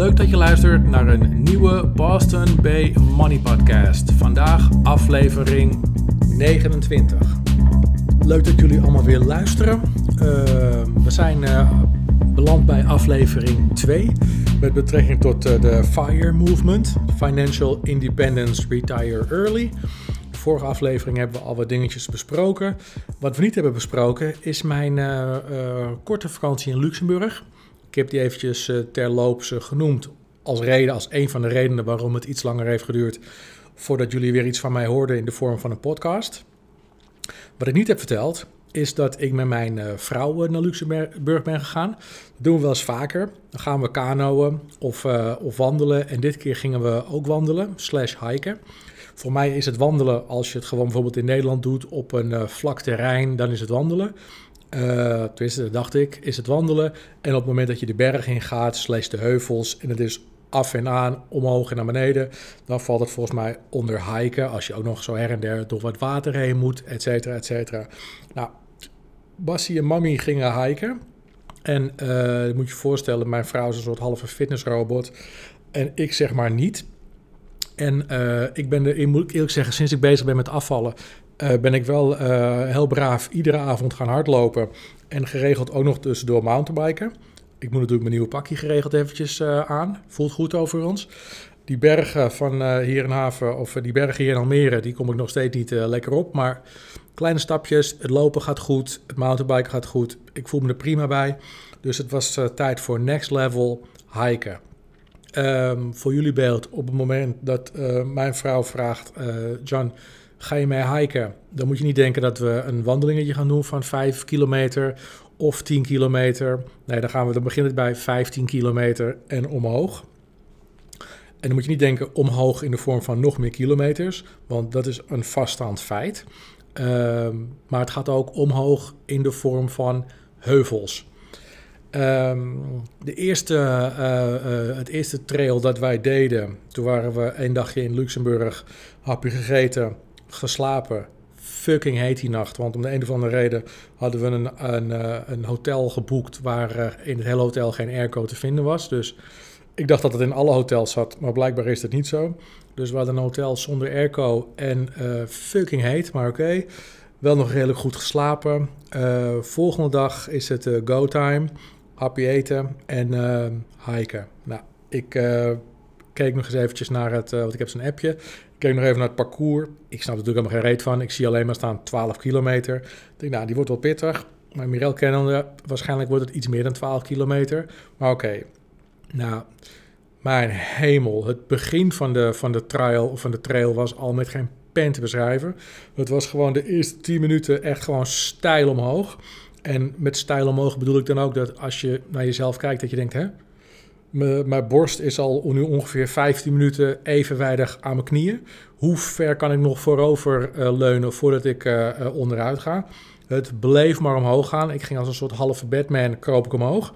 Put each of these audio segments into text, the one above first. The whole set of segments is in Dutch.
Leuk dat je luistert naar een nieuwe Boston Bay Money Podcast. Vandaag aflevering 29. Leuk dat jullie allemaal weer luisteren. Uh, we zijn uh, beland bij aflevering 2 met betrekking tot uh, de FIRE Movement, Financial Independence Retire Early. De vorige aflevering hebben we al wat dingetjes besproken. Wat we niet hebben besproken is mijn korte vakantie in Luxemburg. Ik heb die eventjes uh, terloops genoemd als reden, als een van de redenen waarom het iets langer heeft geduurd voordat jullie weer iets van mij hoorden in de vorm van een podcast. Wat ik niet heb verteld, is dat ik met mijn uh, vrouw naar Luxemburg ben gegaan. Dat doen we wel eens vaker. Dan gaan we kanoën of, of wandelen. En dit keer gingen we ook wandelen, slash hiken. Voor mij is het wandelen, als je het gewoon bijvoorbeeld in Nederland doet op een vlak terrein, dan is het wandelen. Uh, tenminste, dacht ik, is het wandelen. En op het moment dat je de berg in gaat, slash de heuvels, en het is af en aan, omhoog en naar beneden, dan valt het volgens mij onder hiken. Als je ook nog zo her en der door wat water heen moet, et cetera, et cetera. Nou, Bassie en Mami gingen hiken. En uh, moet je voorstellen, mijn vrouw is een soort halve fitnessrobot. En ik zeg maar niet. En uh, ik ben er, moet ik eerlijk zeggen, sinds ik bezig ben met afvallen, uh, ben ik wel uh, heel braaf iedere avond gaan hardlopen. En geregeld ook nog tussendoor mountainbiken. Ik moet natuurlijk mijn nieuwe pakje geregeld eventjes uh, aan. Voelt goed over ons. Die bergen van hier in Haven, of die bergen hier in Almere, die kom ik nog steeds niet lekker op. Maar kleine stapjes, het lopen gaat goed, het mountainbiken gaat goed. Ik voel me er prima bij. Dus het was tijd voor next level hiken. Um, voor jullie beeld, op het moment dat mijn vrouw vraagt, John Ga je mee hiken, dan moet je niet denken dat we een wandelingetje gaan doen van 5 kilometer of 10 kilometer. Nee, dan, gaan we, dan beginnen bij 15 kilometer en omhoog. En dan moet je niet denken omhoog in de vorm van nog meer kilometers, want dat is een vaststaand feit. Uh, maar het gaat ook omhoog in de vorm van heuvels. Um, de eerste, uh, uh, het eerste trail dat wij deden, toen waren we een dagje in Luxemburg, hapje gegeten geslapen. Fucking heet die nacht. Want om de een of andere reden hadden we een, een, eh, een hotel geboekt waar in het hele hotel geen airco te vinden was. Dus ik dacht dat het in alle hotels zat, maar blijkbaar is dat niet zo. Dus we hadden een hotel zonder airco en uh, fucking heet, maar oké. Wel nog redelijk goed geslapen. Uh, volgende dag is het uh, go time, happy eten en hiken. Nou, ik keek nog eens eventjes naar het, want ik heb zo'n appje keek nog even naar het parcours. Ik snap er natuurlijk helemaal geen reet van. Ik zie alleen maar staan 12 kilometer. Ik denk, nou, die wordt wel pittig. Maar Mirel kennende, waarschijnlijk wordt het iets meer dan 12 kilometer. Maar oké. Nou, mijn hemel. Het begin van de, van de trial of van de trail was al met geen pen te beschrijven. Het was gewoon de eerste 10 minuten echt gewoon stijl omhoog. En met stijl omhoog bedoel ik dan ook dat als je naar jezelf kijkt, dat je denkt, hè, mijn borst is al nu ongeveer 15 minuten evenwijdig aan mijn knieën. Hoe ver kan ik nog voorover uh, leunen voordat ik uh, uh, onderuit ga? Het bleef maar omhoog gaan. Ik ging als een soort halve Batman, kroop ik omhoog.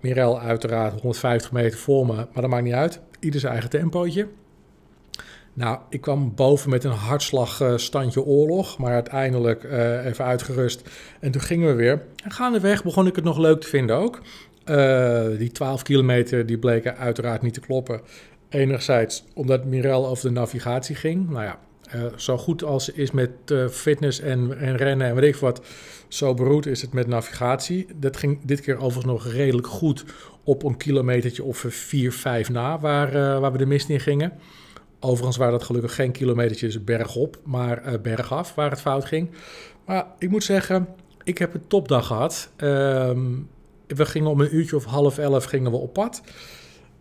Mirel uiteraard 150 meter voor me, maar dat maakt niet uit. Ieder zijn eigen tempootje. Nou, ik kwam boven met een hartslagstandje oorlog, maar uiteindelijk even uitgerust. En toen gingen we weer. En gaandeweg begon ik het nog leuk te vinden ook. Uh, die 12 kilometer die bleken uiteraard niet te kloppen. Enerzijds omdat Mirel over de navigatie ging. Nou ja, uh, zo goed als is met uh, fitness en, en, rennen en weet ik wat, zo beroerd is het met navigatie. Dat ging dit keer overigens nog redelijk goed op een kilometertje of 4, 5 na, waar, waar we de mist in gingen. Overigens waren dat gelukkig geen kilometertjes bergop, maar bergaf waar het fout ging. Maar ik moet zeggen, ik heb een topdag gehad. Ehm, we gingen om een uurtje of half elf gingen we op pad.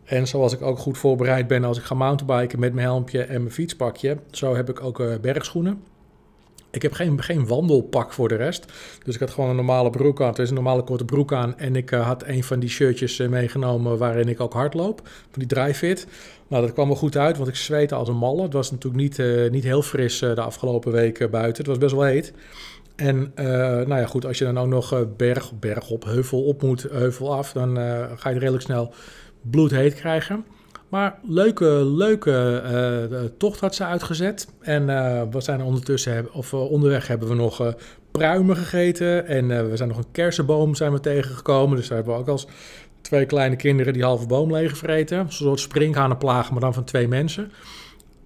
En zoals ik ook goed voorbereid ben als ik ga mountainbiken met mijn helmpje en mijn fietspakje, zo heb ik ook uh, bergschoenen. Ik heb geen, geen wandelpak voor de rest. Dus ik had gewoon een normale broek aan. Is een normale korte broek aan. En ik uh, had een van die shirtjes uh, meegenomen waarin ik ook hardloop. Van die dryfit. Nou, dat kwam wel goed uit, want ik zweette als een malle. Het was natuurlijk niet, niet heel fris de afgelopen weken buiten. Het was best wel heet. En uh, nou ja, goed, als je dan ook nog uh, berg, berg op, heuvel op moet, heuvel af, dan uh, ga je redelijk snel bloedheet krijgen. Maar leuke, leuke tocht had ze uitgezet. En we zijn ondertussen, of onderweg hebben we nog pruimen gegeten. En we zijn nog een kersenboom zijn we tegengekomen. Dus daar hebben we ook als twee kleine kinderen die halve boom leeggevreten. Een soort springhanenplagen, maar dan van twee mensen.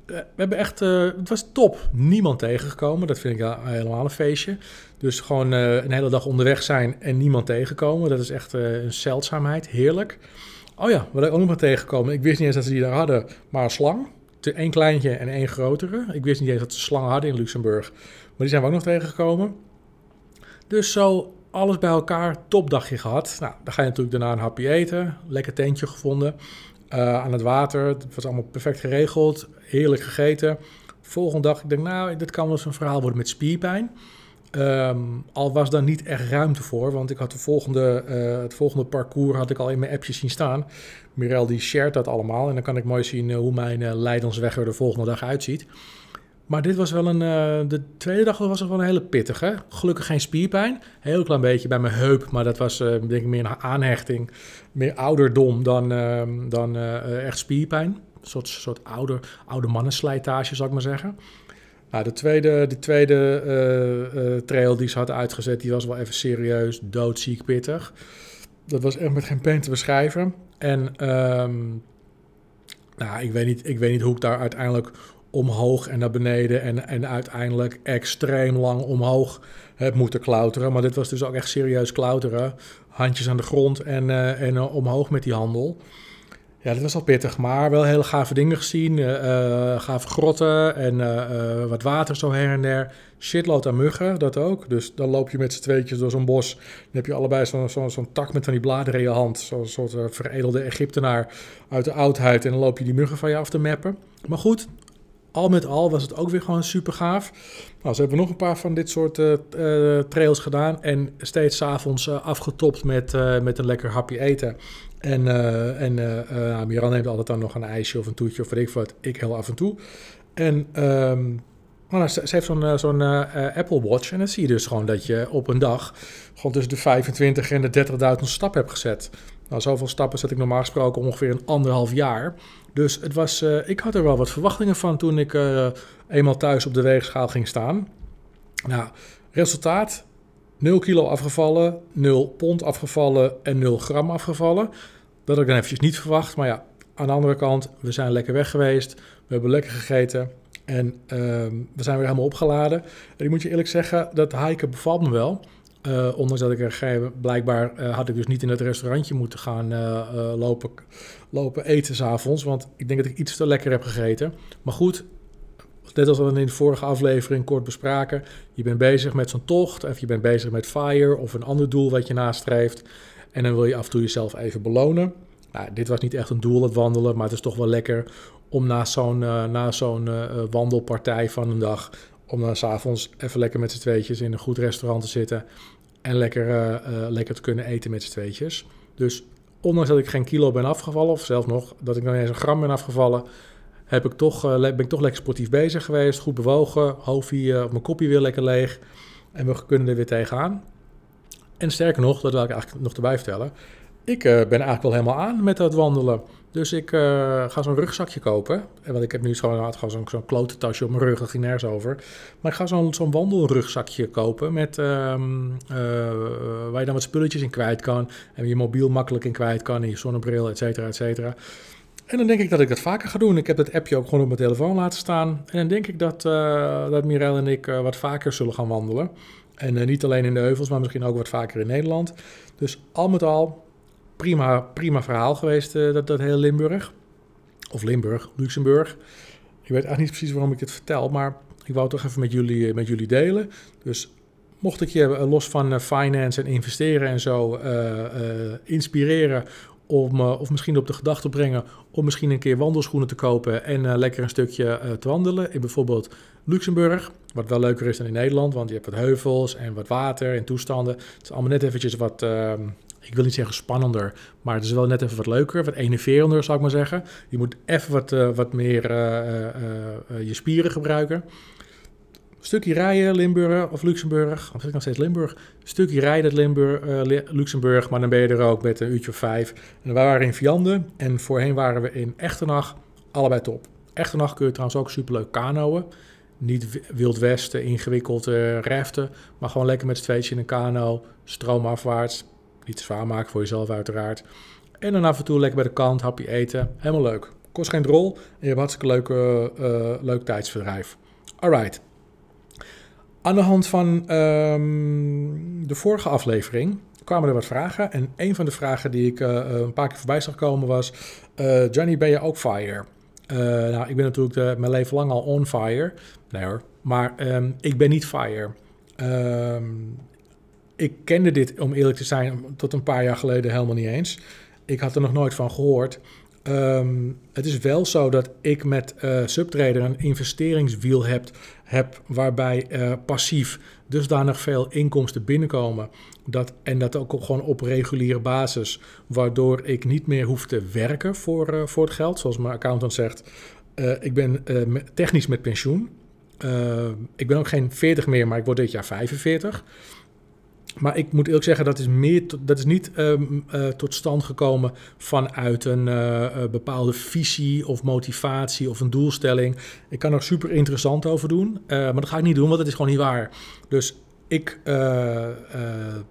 Eh, we hebben echt, uh, het was top. Niemand tegengekomen. Dat vind ik helemaal een feestje. Dus gewoon uh, een hele dag onderweg zijn en niemand tegenkomen. Dat is echt een zeldzaamheid. Heerlijk. Oh ja, wat ik ook nog maar tegengekomen. Ik wist niet eens dat ze die daar hadden, maar een slang. Eén kleintje en één grotere. Ik wist niet eens dat ze slangen hadden in Luxemburg. Maar die zijn we ook nog tegengekomen. Dus zo alles bij elkaar, topdagje gehad. Nou, dan ga je natuurlijk daarna een hapje eten. Lekker tentje gevonden. Uh, aan het water. Het was allemaal perfect geregeld. Heerlijk gegeten. Volgende dag, ik denk, nou, dit kan wel eens een verhaal worden met spierpijn. Um, al was daar niet echt ruimte voor, want ik had de volgende, uh, het volgende parcours had ik al in mijn appje zien staan. Mirel die shared dat allemaal en dan kan ik mooi zien uh, hoe mijn uh, er de volgende dag uitziet. Maar dit was wel een. Uh, de tweede dag was er wel een hele pittige. Gelukkig geen spierpijn. Heel klein beetje bij mijn heup. Maar dat was uh, denk ik meer een aanhechting. Meer ouderdom dan, uh, dan echt spierpijn. Een soort, soort ouder, oude mannenslijtage, zou ik maar zeggen. Nou, de tweede, de tweede trail die ze had uitgezet, die was wel even serieus doodziek pittig. Dat was echt met geen pen te beschrijven. En um, nou, ik weet, niet, ik weet niet hoe ik daar uiteindelijk omhoog en naar beneden en, en uiteindelijk extreem lang omhoog heb moeten klauteren. Maar dit was dus ook echt serieus klauteren. Handjes aan de grond en, uh, en uh, omhoog met die handel. Ja, dat was al pittig, maar wel hele gave dingen gezien. Uh, gave grotten en wat water zo her en der. Shitload aan muggen, dat ook. Dus dan loop je met z'n tweetjes door zo'n bos. Dan heb je allebei zo'n zo, tak met van die bladeren in je hand. Zo'n soort veredelde Egyptenaar uit de oudheid. En dan loop je die muggen van je af te mappen. Maar goed, al met al was het ook weer gewoon super gaaf. Nou, ze hebben nog een paar van dit soort uh, trails gedaan. En steeds s'avonds uh, afgetopt met, met een lekker hapje eten. En, en nou, Miran neemt altijd dan nog een ijsje of een toetje of weet ik wat. Ik heel af en toe. En um, nou, ze, heeft zo'n Apple Watch. En dan zie je dus gewoon dat je op een dag gewoon tussen de 25 en de 30.000 stappen hebt gezet. Nou, zoveel stappen zet ik normaal gesproken ongeveer een anderhalf jaar. Dus het was, uh, ik had er wel wat verwachtingen van toen ik uh, eenmaal thuis op de weegschaal ging staan. Nou, resultaat: 0 kilo afgevallen, 0 pond afgevallen en 0 gram afgevallen. Dat had ik dan eventjes niet verwacht. Maar ja, aan de andere kant, we zijn lekker weg geweest. We hebben lekker gegeten. En uh, we zijn weer helemaal opgeladen. En ik moet je eerlijk zeggen, dat hiken bevalt me wel. Uh, ondanks dat ik er blijkbaar uh, had ik dus niet in het restaurantje moeten gaan uh, lopen, lopen eten s'avonds. Want ik denk dat ik iets te lekker heb gegeten. Maar goed, net als we in de vorige aflevering kort bespraken. Je bent bezig met zo'n tocht of je bent bezig met fire of een ander doel wat je nastreeft. En dan wil je af en toe jezelf even belonen. Nou, dit was niet echt een doel, het wandelen, maar het is toch wel lekker om na zo'n na zo'n wandelpartij van een dag om dan s'avonds even lekker met z'n tweetjes in een goed restaurant te zitten. En lekker, uh, uh, lekker te kunnen eten met z'n tweetjes. Dus ondanks dat ik geen kilo ben afgevallen, of zelfs nog dat ik nog eens een gram ben afgevallen, heb ik toch, uh, ben ik toch lekker sportief bezig geweest. Goed bewogen, hoofdje, mijn kopje weer lekker leeg. En we kunnen er weer tegenaan. En sterker nog, dat wil ik eigenlijk nog erbij vertellen. Ik ben eigenlijk wel helemaal aan met dat wandelen. Dus ik uh, ga zo'n rugzakje kopen. Want ik heb nu gewoon, gewoon zo'n zo'n klote tasje op mijn rug, dat ging nergens over. Maar ik ga zo'n zo'n wandelrugzakje kopen met, um, uh, waar je dan wat spulletjes in kwijt kan. En je mobiel makkelijk in kwijt kan, en je zonnebril, et cetera, et cetera. En dan denk ik dat ik dat vaker ga doen. Ik heb dat appje ook gewoon op mijn telefoon laten staan. En dan denk ik dat, uh, dat Mirel en ik wat vaker zullen gaan wandelen. En niet alleen in de heuvels, maar misschien ook wat vaker in Nederland. Dus al met al prima, prima verhaal geweest, uh, dat, dat hele Limburg. Of Limburg, Luxemburg. Ik weet eigenlijk niet precies waarom ik dit vertel, maar ik wou het toch even met jullie, eh, met jullie delen. Dus mocht ik je uh, los van finance en investeren en zo inspireren om, of misschien op de gedachte brengen om misschien een keer wandelschoenen te kopen en lekker een stukje te wandelen in bijvoorbeeld Luxemburg. Wat wel leuker is dan in Nederland, want je hebt wat heuvels en wat water en toestanden. Het is allemaal net eventjes wat, ehm, ik wil niet zeggen spannender, maar het is wel net even wat leuker, wat enerverender zou ik maar zeggen. Je moet even wat, uh, wat meer uh, uh, je spieren gebruiken. Stukje rijden Limburg of Luxemburg, of zeg ik nog steeds Limburg? Stukje rijden Limburg, Luxemburg, maar dan ben je er ook met een uurtje of vijf. En we waren in Vianden en voorheen waren we in Echternach, allebei top. Echternach kun je trouwens ook superleuk kanoën. Niet wild westen, ingewikkeld reften, maar gewoon lekker met z'n tweetjes in een kano, stroomafwaarts. Niet te zwaar maken voor jezelf uiteraard. En dan af en toe lekker bij de kant, hapje eten. Helemaal leuk. Kost geen drol en je hebt hartstikke leuk, uh, leuk tijdsverdrijf. Alright. Aan de hand van um, de vorige aflevering kwamen er wat vragen. En een van de vragen die ik uh, een paar keer voorbij zag komen was... Johnny, ben je ook fire? Uh, nou, ik ben natuurlijk de, mijn leven lang al on fire. Nee hoor. Maar um, ik ben niet fire. Um, ik kende dit, om eerlijk te zijn, tot een paar jaar geleden helemaal niet eens. Ik had er nog nooit van gehoord. Um, het is wel zo dat ik met uh, Subtrader een investeringswiel heb, heb waarbij uh, passief dusdanig veel inkomsten binnenkomen. Dat, en dat ook gewoon op reguliere basis, waardoor ik niet meer hoef te werken voor, uh, voor het geld. Zoals mijn accountant zegt, ik ben technisch met pensioen. ik ben ook geen 40 meer, maar ik word dit jaar 45. Maar ik moet eerlijk zeggen, dat is, meer dat is niet um, uh, tot stand gekomen vanuit een uh, bepaalde visie of motivatie of een doelstelling. Ik kan er super interessant over doen, maar dat ga ik niet doen, want dat is gewoon niet waar. Dus ik, nou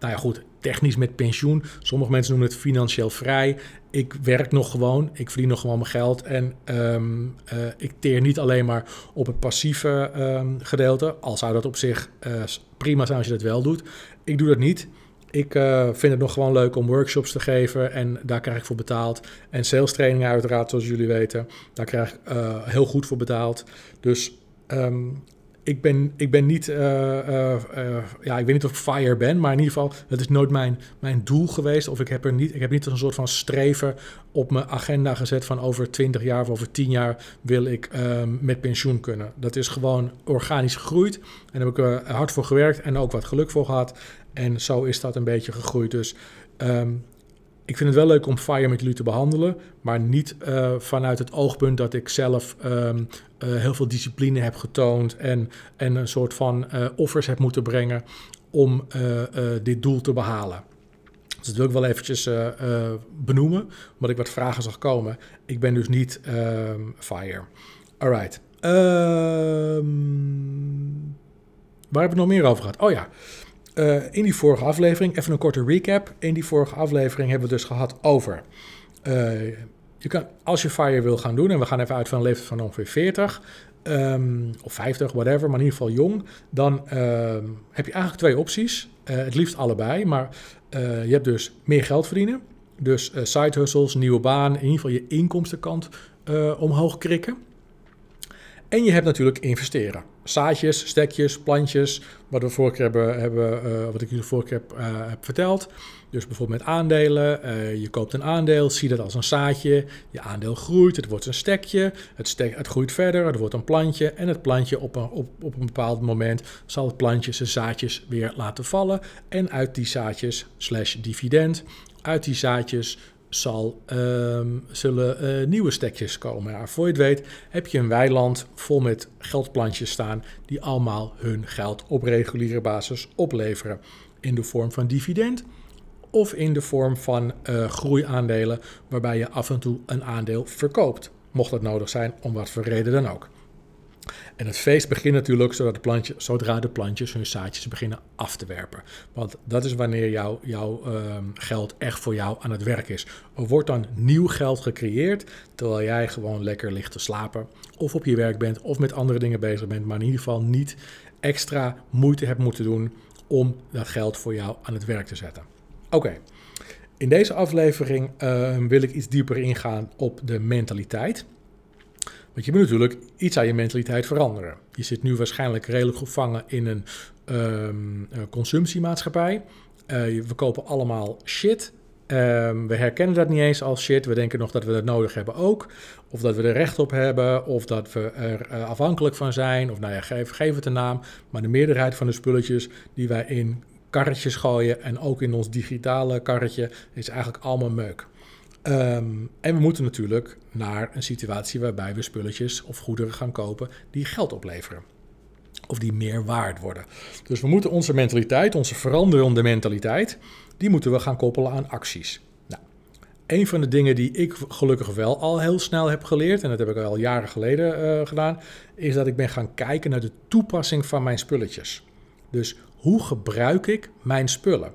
ja goed, technisch met pensioen. Sommige mensen noemen het financieel vrij. Ik werk nog gewoon, ik verdien nog gewoon mijn geld. En um, uh, ik teer niet alleen maar op het passieve um, gedeelte. Al zou dat op zich uh, prima zijn als je dat wel doet. Ik doe dat niet. Ik uh, vind het nog gewoon leuk om workshops te geven en daar krijg ik voor betaald. En sales trainingen uiteraard, zoals jullie weten. Daar krijg ik heel goed voor betaald. Dus um, ik ben, ik ben niet, uh, uh, uh, ja, ik weet niet of ik fire ben, maar in ieder geval, dat is nooit mijn, mijn doel geweest. Of ik heb er niet, ik heb niet een soort van streven op mijn agenda gezet van over 20 jaar of over 10 jaar wil ik met pensioen kunnen. Dat is gewoon organisch gegroeid en daar heb ik hard voor gewerkt en ook wat geluk voor gehad. En zo is dat een beetje gegroeid. Dus um, ik vind het wel leuk om Fire met jullie te behandelen, maar niet vanuit het oogpunt dat ik zelf um, uh, heel veel discipline heb getoond en, en een soort van uh, offers heb moeten brengen om dit doel te behalen. Dus dat wil ik wel eventjes benoemen, omdat ik wat vragen zag komen. Ik ben dus niet ehm, Fire. Alright. Um, waar hebben we nog meer over gehad? Oh ja. In die vorige aflevering, even een korte recap. In die vorige aflevering hebben we dus gehad over. Je kan, als je FIRE wil gaan doen, en we gaan even uit van een leeftijd van ongeveer 40 um, of 50, whatever, maar in ieder geval jong, dan uh, heb je eigenlijk twee opties. Uh, het liefst allebei, maar je hebt dus meer geld verdienen. Dus side hustles, nieuwe baan, in ieder geval je inkomstenkant omhoog krikken. En je hebt natuurlijk investeren. Zaadjes, stekjes, plantjes, wat we vorige hebben, uh, wat ik jullie vorige uh, heb, verteld. Dus bijvoorbeeld met aandelen. Uh, je koopt een aandeel, zie dat als een zaadje. Je aandeel groeit, het wordt een stekje. Het, stek, het groeit verder, het wordt een plantje. En het plantje op een, op, op een bepaald moment zal het plantje zijn zaadjes weer laten vallen. En uit die zaadjes, slash dividend, uit die zaadjes zal, um, zullen uh, nieuwe stekjes komen. Voor je het weet heb je een weiland vol met geldplantjes staan die allemaal hun geld op reguliere basis opleveren. In de vorm van dividend of in de vorm van uh, groeiaandelen waarbij je af en toe een aandeel verkoopt. Mocht dat nodig zijn, om wat voor reden dan ook. En het feest begint natuurlijk zodra de, zodra de plantjes hun zaadjes beginnen af te werpen. Want dat is wanneer jouw um, geld echt voor jou aan het werk is. Er wordt dan nieuw geld gecreëerd, terwijl jij gewoon lekker ligt te slapen. Of op je werk bent, of met andere dingen bezig bent. Maar in ieder geval niet extra moeite hebt moeten doen om dat geld voor jou aan het werk te zetten. Oké. In deze aflevering uh, wil ik iets dieper ingaan op de mentaliteit. Want je moet natuurlijk iets aan je mentaliteit veranderen. Je zit nu waarschijnlijk redelijk gevangen in een um, consumptiemaatschappij. Uh, we kopen allemaal shit. Um, we herkennen dat niet eens als shit. We denken nog dat we dat nodig hebben ook. Of dat we er recht op hebben. Of dat we er uh, afhankelijk van zijn. Of nou ja, geef, geef het een naam. Maar de meerderheid van de spulletjes die wij in karretjes gooien. En ook in ons digitale karretje is eigenlijk allemaal meuk. Um, en we moeten natuurlijk naar een situatie waarbij we spulletjes of goederen gaan kopen die geld opleveren. of die meer waard worden. Dus we moeten onze mentaliteit, onze veranderende mentaliteit, die moeten we gaan koppelen aan acties. Nou, een van de dingen die ik gelukkig wel al heel snel heb geleerd, en dat heb ik al jaren geleden uh, gedaan, is dat ik ben gaan kijken naar de toepassing van mijn spulletjes. Dus hoe gebruik ik mijn spullen?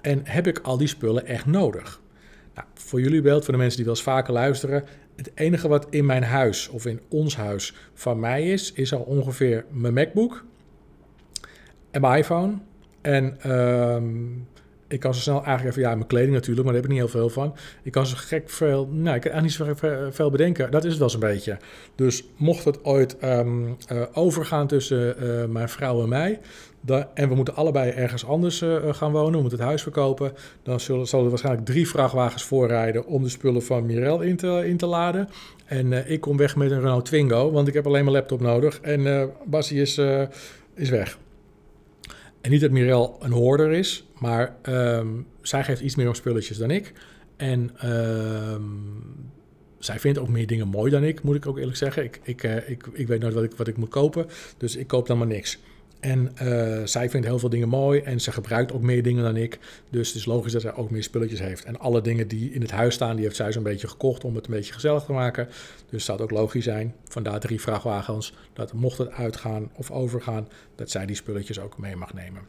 En heb ik al die spullen echt nodig? Nou, voor jullie beeld, voor de mensen die wel eens vaker luisteren, het enige wat in mijn huis of in ons huis van mij is, is al ongeveer mijn MacBook en mijn iPhone. En um, ik kan zo snel eigenlijk even, ja, mijn kleding natuurlijk, maar daar heb ik niet heel veel van. Ik kan zo gek veel, nou, ik kan eigenlijk niet zo veel bedenken. Dat is het wel zo'n beetje. Dus mocht het ooit um, uh, overgaan tussen uh, mijn vrouw en mij, en we moeten allebei ergens anders uh, gaan wonen, we moeten het huis verkopen, dan zullen, zullen er waarschijnlijk drie vrachtwagens voorrijden om de spullen van Mirel in te, in te laden. En ik kom weg met een Renault Twingo, want ik heb alleen mijn laptop nodig en Bassie is, is weg. En niet dat Mirel een hoorder is, maar um, zij geeft iets meer om spulletjes dan ik. En um, zij vindt ook meer dingen mooi dan ik, moet ik ook eerlijk zeggen. Ik, ik, uh, ik, ik weet nooit wat ik, wat ik moet kopen, dus ik koop dan maar niks. En uh, zij vindt heel veel dingen mooi en ze gebruikt ook meer dingen dan ik. Dus het is logisch dat zij ook meer spulletjes heeft. En alle dingen die in het huis staan, die heeft zij zo'n beetje gekocht om het een beetje gezellig te maken. Dus zou het ook logisch zijn, vandaar drie vrachtwagens, dat mocht het uitgaan of overgaan, dat zij die spulletjes ook mee mag nemen.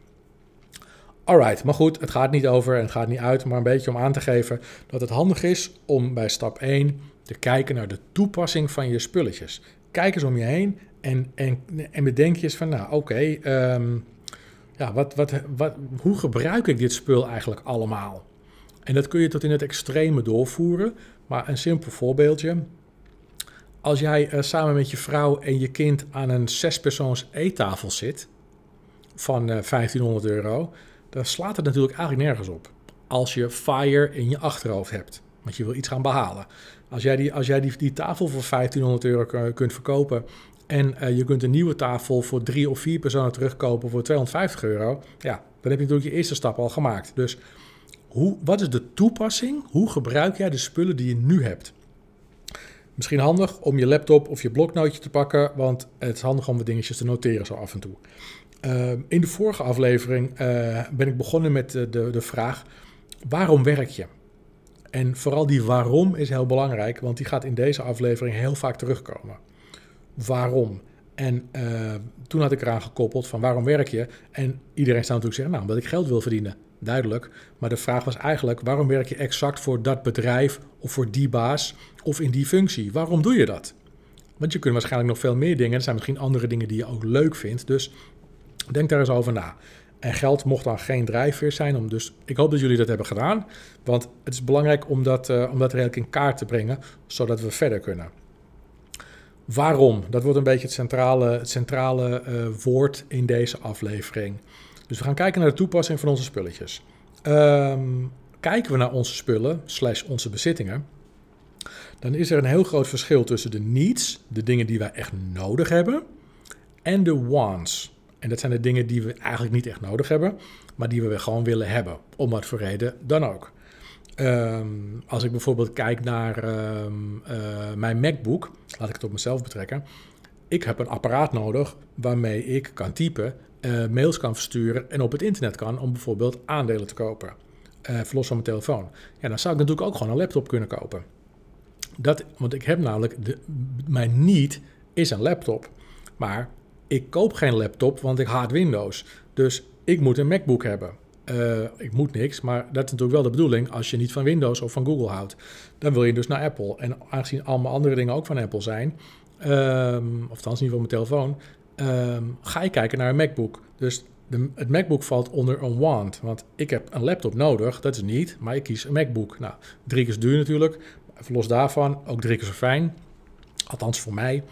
Alright, maar goed, het gaat niet over en gaat niet uit, maar een beetje om aan te geven dat het handig is om bij stap 1 te kijken naar de toepassing van je spulletjes. Kijk eens om je heen en, en, en bedenk je eens van, nou oké, ehm, ja, wat, wat, wat, hoe gebruik ik dit spul eigenlijk allemaal? En dat kun je tot in het extreme doorvoeren, maar een simpel voorbeeldje. Als jij uh, samen met je vrouw en je kind aan een zespersoons eettafel zit van uh, eh, 1500 euro, dan slaat het natuurlijk eigenlijk nergens op. Als je fire in je achterhoofd hebt, want je wil iets gaan behalen. Als jij die, als jij die, die tafel voor 1500 euro kunt verkopen en uh, je kunt een nieuwe tafel voor drie of vier personen terugkopen voor 250 euro, ja, dan heb je natuurlijk je eerste stap al gemaakt. Dus hoe, wat is de toepassing? Hoe gebruik jij de spullen die je nu hebt? Misschien handig om je laptop of je bloknootje te pakken, want het is handig om wat dingetjes te noteren zo af en toe. Uh, in de vorige aflevering uh, ben ik begonnen met de, de, de vraag: waarom werk je? En vooral die waarom is heel belangrijk, want die gaat in deze aflevering heel vaak terugkomen. Waarom? En uh, toen had ik eraan gekoppeld van waarom werk je? En iedereen zou natuurlijk zeggen, nou, omdat ik geld wil verdienen. Duidelijk. Maar de vraag was eigenlijk, waarom werk je exact voor dat bedrijf of voor die baas of in die functie? Waarom doe je dat? Want je kunt waarschijnlijk nog veel meer dingen. Er zijn misschien andere dingen die je ook leuk vindt. Dus denk daar eens over na. En geld mocht dan geen drijfveer zijn. Om dus, ik hoop dat jullie dat hebben gedaan. Want het is belangrijk om dat, uh, om dat redelijk in kaart te brengen, zodat we verder kunnen. Waarom? Dat wordt een beetje het centrale, het centrale uh, woord in deze aflevering. Dus we gaan kijken naar de toepassing van onze spulletjes. Um, kijken we naar onze spullen, slash onze bezittingen, dan is er een heel groot verschil tussen de needs, de dingen die wij echt nodig hebben, en de wants. En dat zijn de dingen die we eigenlijk niet echt nodig hebben, maar die we gewoon willen hebben, om wat voor reden dan ook. Um, als ik bijvoorbeeld kijk naar um, uh, mijn MacBook, laat ik het op mezelf betrekken. Ik heb een apparaat nodig waarmee ik kan typen, uh, mails kan versturen en op het internet kan om bijvoorbeeld aandelen te kopen. Uh, verlos van mijn telefoon. Ja, dan zou ik natuurlijk ook gewoon een laptop kunnen kopen. Dat, want ik heb namelijk, de, mijn niet is een laptop. Maar ik koop geen laptop, want ik haat Windows. Dus ik moet een MacBook hebben. Uh, ik moet niks, maar dat is natuurlijk wel de bedoeling als je niet van Windows of van Google houdt. Dan wil je dus naar Apple. En aangezien allemaal andere dingen ook van Apple zijn, um, of niet van mijn telefoon, um, ga je kijken naar een MacBook. Dus de, het MacBook valt onder een want. Want ik heb een laptop nodig, dat is niet, maar ik kies een MacBook. Nou, drie keer duur natuurlijk. Los daarvan, ook drie keer zo fijn. Althans voor mij.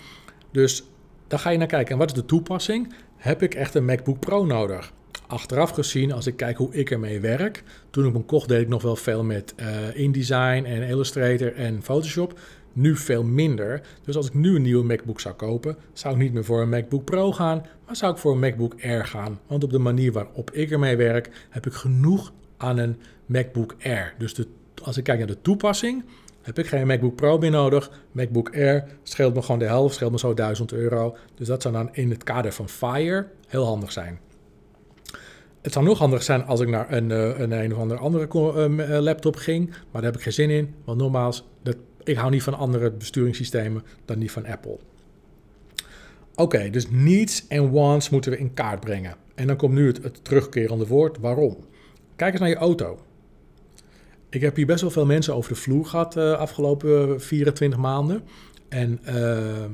Dus daar ga je naar kijken. En wat is de toepassing? Heb ik echt een MacBook Pro nodig? Achteraf gezien, als ik kijk hoe ik ermee werk, toen ik hem kocht deed ik nog wel veel met uh, InDesign en Illustrator en Photoshop. Nu veel minder. Dus als ik nu een nieuwe MacBook zou kopen, zou ik niet meer voor een MacBook Pro gaan, maar zou ik voor een MacBook Air gaan. Want op de manier waarop ik ermee werk, heb ik genoeg aan een MacBook Air. Dus de, als ik kijk naar de toepassing, heb ik geen MacBook Pro meer nodig. MacBook Air scheelt me gewoon de helft, scheelt me zo 1000 euro. Dus dat zou dan in het kader van Fire heel handig zijn. Het zou nog handig zijn als ik naar een, uh, een, een of andere, andere laptop ging, maar daar heb ik geen zin in, want nogmaals, dat, ik hou niet van andere besturingssystemen dan die van Apple. Oké, dus needs en wants moeten we in kaart brengen. En dan komt nu het, terugkerende woord, waarom? Kijk eens naar je auto. Ik heb hier best wel veel mensen over de vloer gehad de afgelopen 24 maanden. En uh,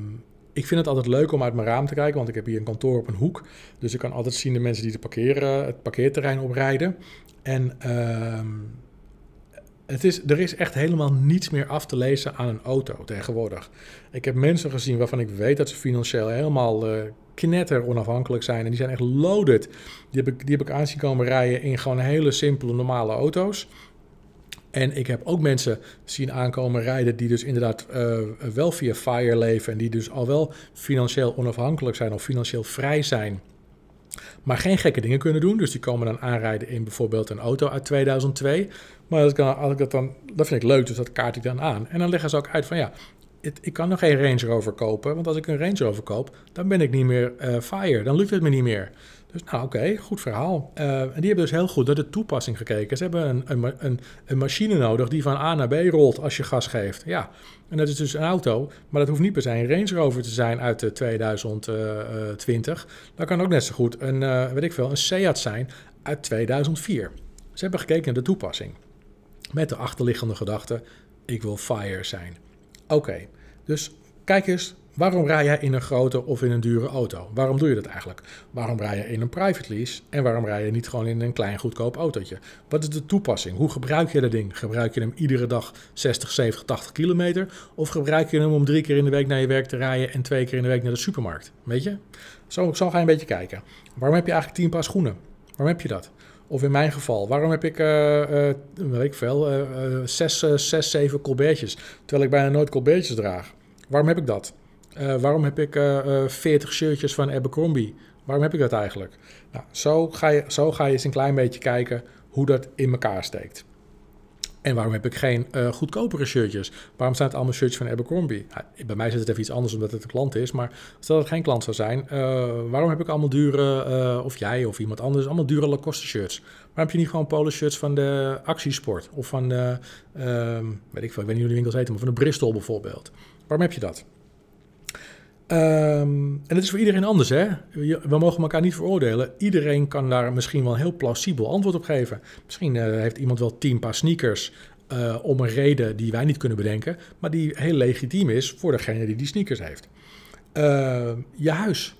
ik vind het altijd leuk om uit mijn raam te kijken, want ik heb hier een kantoor op een hoek. Dus ik kan altijd zien de mensen die de parkeren, het parkeerterrein oprijden. En uh, het is, er is echt helemaal niets meer af te lezen aan een auto tegenwoordig. Ik heb mensen gezien waarvan ik weet dat ze financieel helemaal uh, knetter onafhankelijk zijn. En die zijn echt loaded. Die heb ik, die heb ik aanzien komen rijden in gewoon hele simpele normale auto's. En ik heb ook mensen zien aankomen rijden die dus inderdaad uh, wel via Fire leven en die dus al wel financieel onafhankelijk zijn of financieel vrij zijn. Maar geen gekke dingen kunnen doen. Dus die komen dan aanrijden in bijvoorbeeld een auto uit 2002. Maar dat, kan, als ik dat, dan, dat vind ik leuk, dus dat kaart ik dan aan. En dan leggen ze ook uit van ja, ik kan nog geen Range Rover kopen. Want als ik een Range Rover koop, dan ben ik niet meer uh, Fire. Dan lukt het me niet meer. Dus nou oké, goed verhaal. Uh, en die hebben dus heel goed naar de toepassing gekeken. Ze hebben een, een, een, een, machine nodig die van A naar B rolt als je gas geeft. Ja, en dat is dus een auto, maar dat hoeft niet per se een Range Rover te zijn uit de 2020. Dat kan ook net zo goed een, uh, weet ik veel, een Seat zijn uit 2004. Ze hebben gekeken naar de toepassing. Met de achterliggende gedachte, ik wil Fire zijn. Oké, dus kijk eens Waarom rij jij in een grote of in een dure auto? Waarom doe je dat eigenlijk? Waarom rij je in een private lease en waarom rij je niet gewoon in een klein goedkoop autootje? Wat is de toepassing? Hoe gebruik je dat ding? Gebruik je hem iedere dag 60, 70, 80 kilometer? Of gebruik je hem om drie keer in de week naar je werk te rijden en twee keer in de week naar de supermarkt? Weet je? Zo, zo ga je een beetje kijken. Waarom heb je eigenlijk 10 paar schoenen? Waarom heb je dat? Of in mijn geval, waarom heb ik, uh, weet ik veel, uh, zes, zes, zeven colbertjes, terwijl ik bijna nooit colbertjes draag? Waarom heb ik dat? Uh, waarom heb ik uh, uh, 40 shirtjes van Abercrombie? Waarom heb ik dat eigenlijk? Nou, zo, ga je, zo ga je eens een klein beetje kijken hoe dat in elkaar steekt. En waarom heb ik geen goedkopere shirtjes? Waarom zijn het allemaal shirtjes van Abercrombie? Bij mij zit het even iets anders omdat het een klant is. Maar stel dat het geen klant zou zijn, waarom heb ik allemaal dure, of jij of iemand anders, allemaal dure Lacoste shirts? Waarom heb je niet gewoon polo shirts van de actiesport? Of van de, weet ik veel, ik weet niet hoe die winkels heten, maar van de Bristol bijvoorbeeld. Waarom heb je dat? Um, en het is voor iedereen anders, hè? We mogen elkaar niet veroordelen. Iedereen kan daar misschien wel een heel plausibel antwoord op geven. Misschien uh, heeft iemand wel tien paar sneakers uh, om een reden die wij niet kunnen bedenken, maar die heel legitiem is voor degene die die sneakers heeft. Uh, je huis,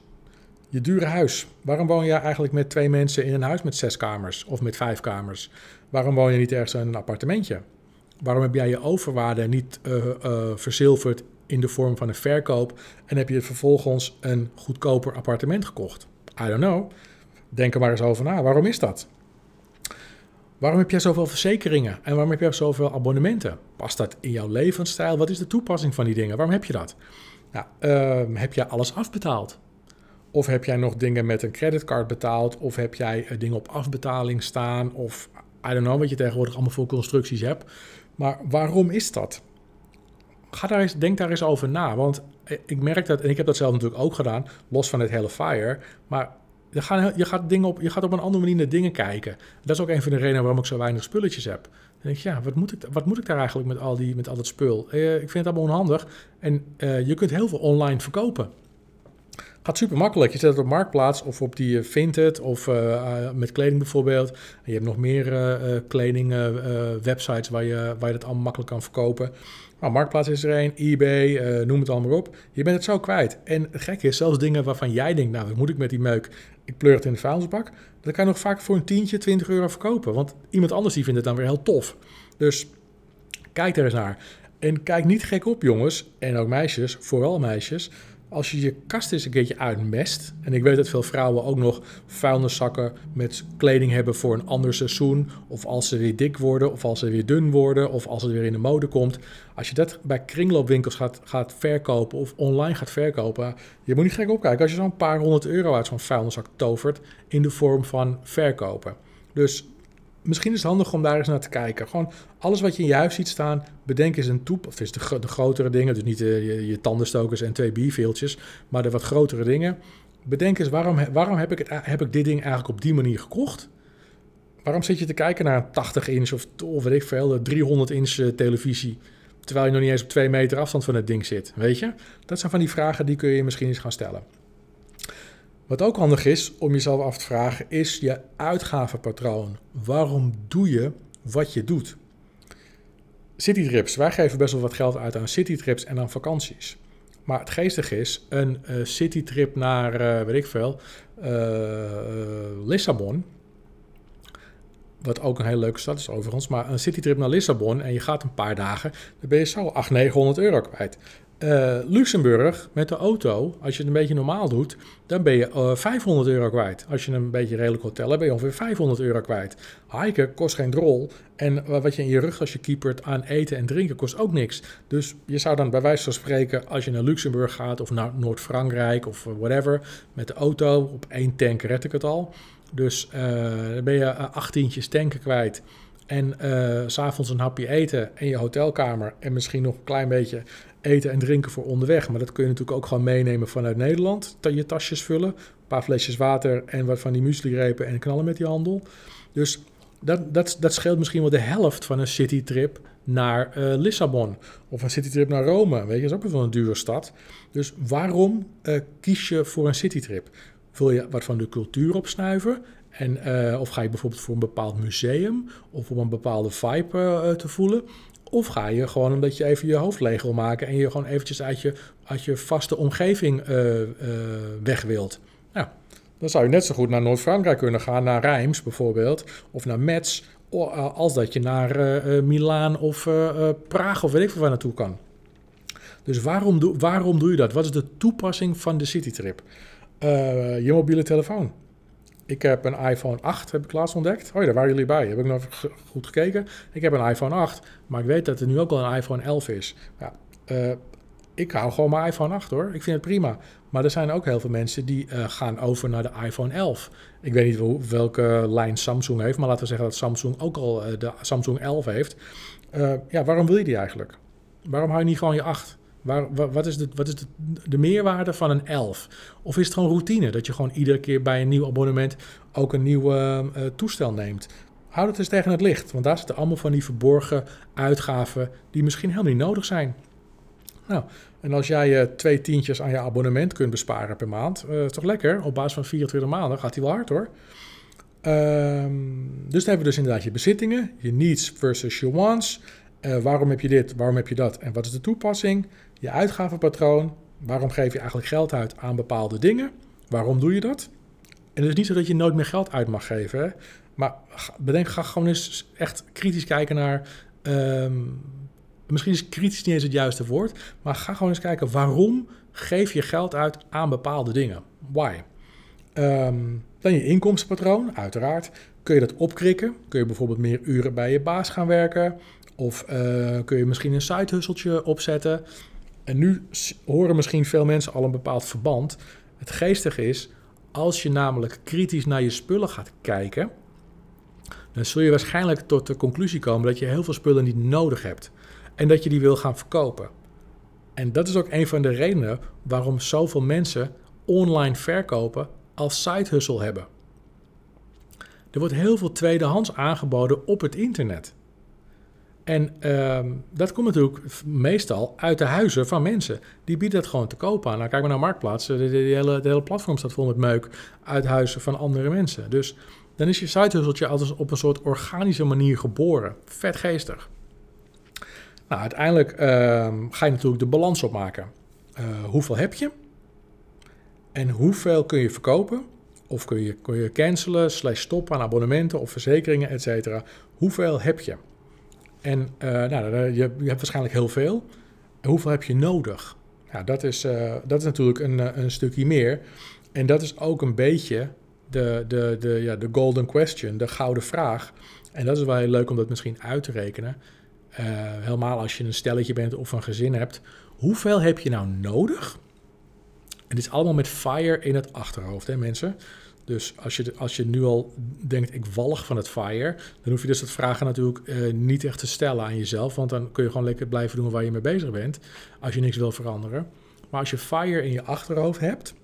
je dure huis. Waarom woon je eigenlijk met twee mensen in een huis met zes kamers of met vijf kamers? Waarom woon je niet ergens in een appartementje? Waarom heb jij je overwaarde niet verzilverd in de vorm van een verkoop en heb je vervolgens een goedkoper appartement gekocht? I don't know. Denk er maar eens over na. Waarom is dat? Waarom heb jij zoveel verzekeringen en waarom heb je zoveel abonnementen? Past dat in jouw levensstijl? Wat is de toepassing van die dingen? Waarom heb je dat? Nou, uh, heb jij alles afbetaald? Of heb jij nog dingen met een creditcard betaald? Of heb jij uh, dingen op afbetaling staan? Of I don't know wat je tegenwoordig allemaal voor constructies hebt. Maar waarom is dat? Ga daar eens, denk daar eens over na. Want ik merk dat, en ik heb dat zelf natuurlijk ook gedaan, los van het hele fire. Maar je gaat, je gaat, dingen op, je gaat op een andere manier naar dingen kijken. Dat is ook een van de redenen waarom ik zo weinig spulletjes heb. Dan denk ik, ja, wat moet ik, wat moet ik daar eigenlijk met al, die, met al dat spul? Uh, ik vind het allemaal onhandig. En uh, je kunt heel veel online verkopen. Gaat super makkelijk. Je zet het op Marktplaats of op die Vinted of uh, met kleding bijvoorbeeld. En je hebt nog meer kleding websites waar je, waar je dat allemaal makkelijk kan verkopen. Nou, Marktplaats is er een, eBay, uh, noem het allemaal op. Je bent het zo kwijt. En het gekke is, zelfs dingen waarvan jij denkt, nou, moet ik met die meuk? Ik pleur het in de vuilnisbak. Dat kan je nog vaak voor een tientje, 20 euro verkopen. Want iemand anders die vindt het dan weer heel tof. Dus kijk er eens naar. En kijk niet gek op, jongens. En ook meisjes, vooral meisjes als je je kast eens een keertje uitmest. En ik weet dat veel vrouwen ook nog vuilniszakken met kleding hebben voor een ander seizoen. Of als ze weer dik worden, of als ze weer dun worden, of als het weer in de mode komt. Als je dat bij kringloopwinkels gaat, gaat verkopen of online gaat verkopen, je moet niet gek opkijken als je zo'n paar honderd euro uit zo'n vuilniszak tovert in de vorm van verkopen. Dus misschien is het handig om daar eens naar te kijken. Gewoon alles wat je in je ziet staan, bedenk eens een toep. Of is de, de grotere dingen, dus niet de, je, je tandenstokers en twee bierveeltjes, maar de wat grotere dingen. bedenk eens, waarom, waarom heb, ik het, heb ik dit ding eigenlijk op die manier gekocht? Waarom zit je te kijken naar een 80 inch of, of weet ik veel, 300 inch eh, televisie, terwijl je nog niet eens op 2 meter afstand van het ding zit, weet je? Dat zijn van die vragen die kun je misschien eens gaan stellen. Wat ook handig is om jezelf af te vragen, is je uitgavenpatroon. Waarom doe je wat je doet? Citytrips. Wij geven best wel wat geld uit aan citytrips en aan vakanties. Maar het geestige is, een uh, citytrip naar, uh, weet ik veel, uh, Lissabon. Wat ook een hele leuke stad is overigens. Maar een citytrip naar Lissabon en je gaat een paar dagen, dan ben je zo 800, 900 euro kwijt. Uh, Luxemburg met de auto, als je het een beetje normaal doet, dan ben je uh, 500 euro kwijt. Als je een beetje redelijk hotel hebt, ben je ongeveer 500 euro kwijt. Hiken kost geen drol. En wat je in je rug als je keepert aan eten en drinken kost ook niks. Dus je zou dan bij wijze van spreken, als je naar Luxemburg gaat of naar Noord-Frankrijk of whatever, met de auto, op één tank red ik het al. Dus dan ben je 18 tanken kwijt. En uh, s'avonds een hapje eten en je hotelkamer. En misschien nog een klein beetje eten en drinken voor onderweg. Maar dat kun je natuurlijk ook gewoon meenemen vanuit Nederland. Je tasjes vullen, een paar flesjes water en wat van die muesli-repen en knallen met die handel. Dus dat, dat, dat scheelt misschien wel de helft van een citytrip naar uh, Lissabon. Of een citytrip naar Rome. Weet je, dat is ook wel een dure stad. Dus waarom uh, kies je voor een citytrip? Wil je wat van de cultuur opsnuiven? En, uh, of ga je bijvoorbeeld voor een bepaald museum of om een bepaalde vibe te voelen? Of ga je gewoon omdat je even je hoofd leeg wil maken en je gewoon eventjes uit je, je vaste omgeving uh, uh, weg wilt. Nou, dan zou je net zo goed naar Noord-Frankrijk kunnen gaan, naar Reims bijvoorbeeld, of naar Metz, als dat je naar uh, Milaan of Praag of weet ik veel waar naartoe kan. Dus waarom, do, waarom doe je dat? Wat is de toepassing van de citytrip? je mobiele telefoon. Ik heb een iPhone 8, heb ik laatst ontdekt. Oh ja, daar waren jullie bij. Heb ik nog goed gekeken. Ik heb een iPhone 8, maar ik weet dat er nu ook al een iPhone 11 is. Ja, uh, ik hou gewoon mijn iPhone 8 hoor. Ik vind het prima. Maar er zijn ook heel veel mensen die uh, gaan over naar de iPhone 11. Ik weet niet welke lijn Samsung heeft, maar laten we zeggen dat Samsung ook al uh, de Samsung 11 heeft. ja, waarom wil je die eigenlijk? Waarom hou je niet gewoon je 8? Waar, wat is, de, wat is de, de, meerwaarde van een 11? Of is het gewoon routine dat je gewoon iedere keer bij een nieuw abonnement ook een nieuw uh, toestel neemt? Houd het eens tegen het licht, want daar zitten allemaal van die verborgen uitgaven die misschien helemaal niet nodig zijn. Nou, en als jij uh, twee tientjes aan je abonnement kunt besparen per maand, uh, is toch lekker? Op basis van 24 maanden gaat hij wel hard hoor. Um, dus dan hebben we dus inderdaad je bezittingen, je needs versus je wants. Waarom heb je dit, waarom heb je dat en wat is de toepassing? Je uitgavenpatroon, waarom geef je eigenlijk geld uit aan bepaalde dingen? Waarom doe je dat? En het is niet zo dat je nooit meer geld uit mag geven. Hè? Maar bedenk, ga gewoon eens echt kritisch kijken naar. Um, misschien is kritisch niet eens het juiste woord. Maar ga gewoon eens kijken waarom geef je geld uit aan bepaalde dingen. Why? Um, dan je inkomstenpatroon, uiteraard. Kun je dat opkrikken? Kun je bijvoorbeeld meer uren bij je baas gaan werken? Of uh, kun je misschien een side opzetten? En nu horen misschien veel mensen al een bepaald verband. Het geestige is, als je namelijk kritisch naar je spullen gaat kijken, dan zul je waarschijnlijk tot de conclusie komen dat je heel veel spullen niet nodig hebt en dat je die wil gaan verkopen. En dat is ook een van de redenen waarom zoveel mensen online verkopen als side hustle hebben. Er wordt heel veel tweedehands aangeboden op het internet. En uh, dat komt natuurlijk meestal uit de huizen van mensen. Die bieden dat gewoon te koop aan. Nou, kijk maar naar Marktplaats. De, de, hele, de hele platform staat vol met meuk uit huizen van andere mensen. Dus dan is je sitehusseltje altijd op een soort organische manier geboren. Vet geestig. Nou, uiteindelijk uh, ga je natuurlijk de balans opmaken. Uh, hoeveel heb je? En hoeveel kun je verkopen? Of kun je, kun je cancelen, slash stoppen aan abonnementen of verzekeringen, et. Hoeveel heb je? En uh, nou, je, je, hebt waarschijnlijk heel veel. Hoeveel heb je nodig? Ja, dat, is, uh, dat is natuurlijk een, eh, een stukje meer. En dat is ook een beetje de, de, de, ja, de golden question, de gouden vraag. En dat is wel heel leuk om dat misschien uit te rekenen. Uh, helemaal als je een stelletje bent of een gezin hebt. Hoeveel heb je nou nodig? Dit is allemaal met fire in het achterhoofd, hè mensen. Dus als je, als je nu al denkt, ik walg van het fire, dan hoef je dus dat vragen natuurlijk uh, niet echt te stellen aan jezelf. Want dan kun je gewoon lekker blijven doen waar je mee bezig bent, als je niks wil veranderen. Maar als je fire in je achterhoofd hebt,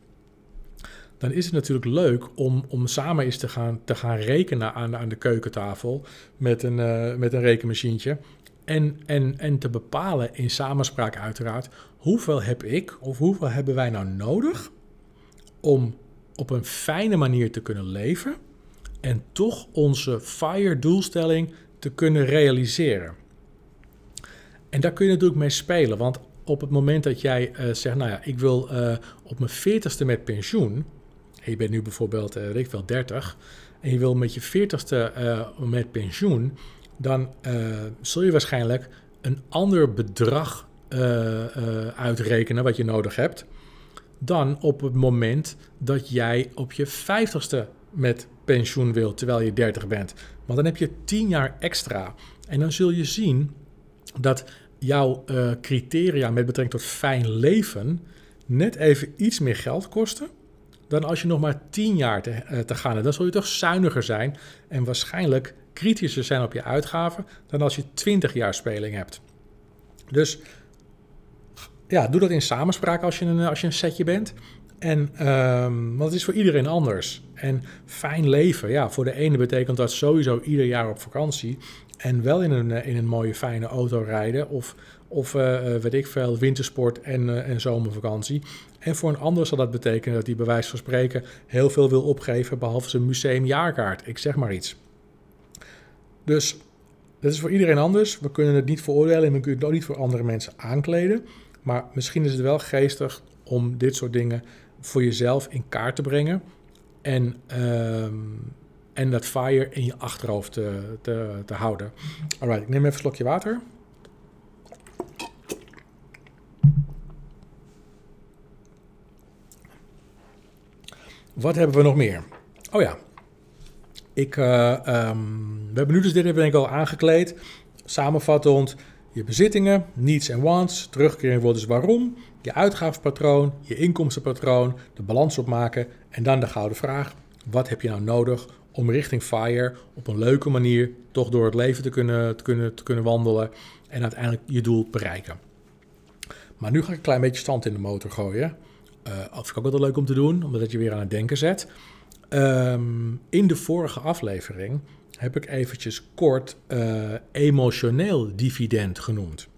dan is het natuurlijk leuk om, om samen eens te gaan, te gaan rekenen aan, aan de keukentafel met een, uh, met een rekenmachientje. En, en, en te bepalen in samenspraak uiteraard, hoeveel heb ik of hoeveel hebben wij nou nodig om op een fijne manier te kunnen leven en toch onze FIRE doelstelling te kunnen realiseren. En daar kun je natuurlijk mee spelen, want op het moment dat jij uh, zegt, nou ja, ik wil uh, op mijn veertigste met pensioen, en je bent nu bijvoorbeeld, uh, wel, 30, en je wil met je veertigste met pensioen, dan zul je waarschijnlijk een ander bedrag uitrekenen wat je nodig hebt, dan op het moment dat jij op je vijftigste met pensioen wilt terwijl je 30 bent. Want dan heb je 10 jaar extra. En dan zul je zien dat jouw uh, criteria met betrekking tot fijn leven net even iets meer geld kosten dan als je nog maar 10 jaar te, uh, te gaan hebt. Dan zul je toch zuiniger zijn en waarschijnlijk kritischer zijn op je uitgaven dan als je 20 jaar speling hebt. Dus ja, doe dat in samenspraak als je een, als je een setje bent. En, um, want het is voor iedereen anders. En fijn leven, ja, voor de ene betekent dat sowieso ieder jaar op vakantie. En wel in een, eh, in een mooie, fijne auto rijden. Of, of uh, weet ik veel, wintersport en, en zomervakantie. En voor een ander zal dat betekenen dat hij bij wijze van spreken heel veel wil opgeven. Behalve zijn museumjaarkaart. Ik zeg maar iets. Dus dat is voor iedereen anders. We kunnen het niet veroordelen en we kunnen het ook niet voor andere mensen aankleden. Maar misschien is het wel geestig om dit soort dingen voor jezelf in kaart te brengen. En, um, en dat fire in je achterhoofd te, te, te houden. Alright, ik neem even een slokje water. Wat hebben we nog meer? Oh ja, ik, uh, um, we hebben nu dus dit denk ik al aangekleed. Samenvattend, je bezittingen, needs en wants, terugkering voor dus waarom, je uitgavenpatroon, je inkomstenpatroon, de balans opmaken en dan de gouden vraag: wat heb je nou nodig om richting FIRE op een leuke manier toch door het leven te kunnen, te kunnen, te kunnen wandelen en uiteindelijk je doel bereiken? Maar nu ga ik een klein beetje stand in de motor gooien. Uh, vind ik ook wel leuk om te doen, omdat je weer aan het denken zet. Um, in de vorige aflevering heb ik eventjes kort uh, emotioneel dividend genoemd.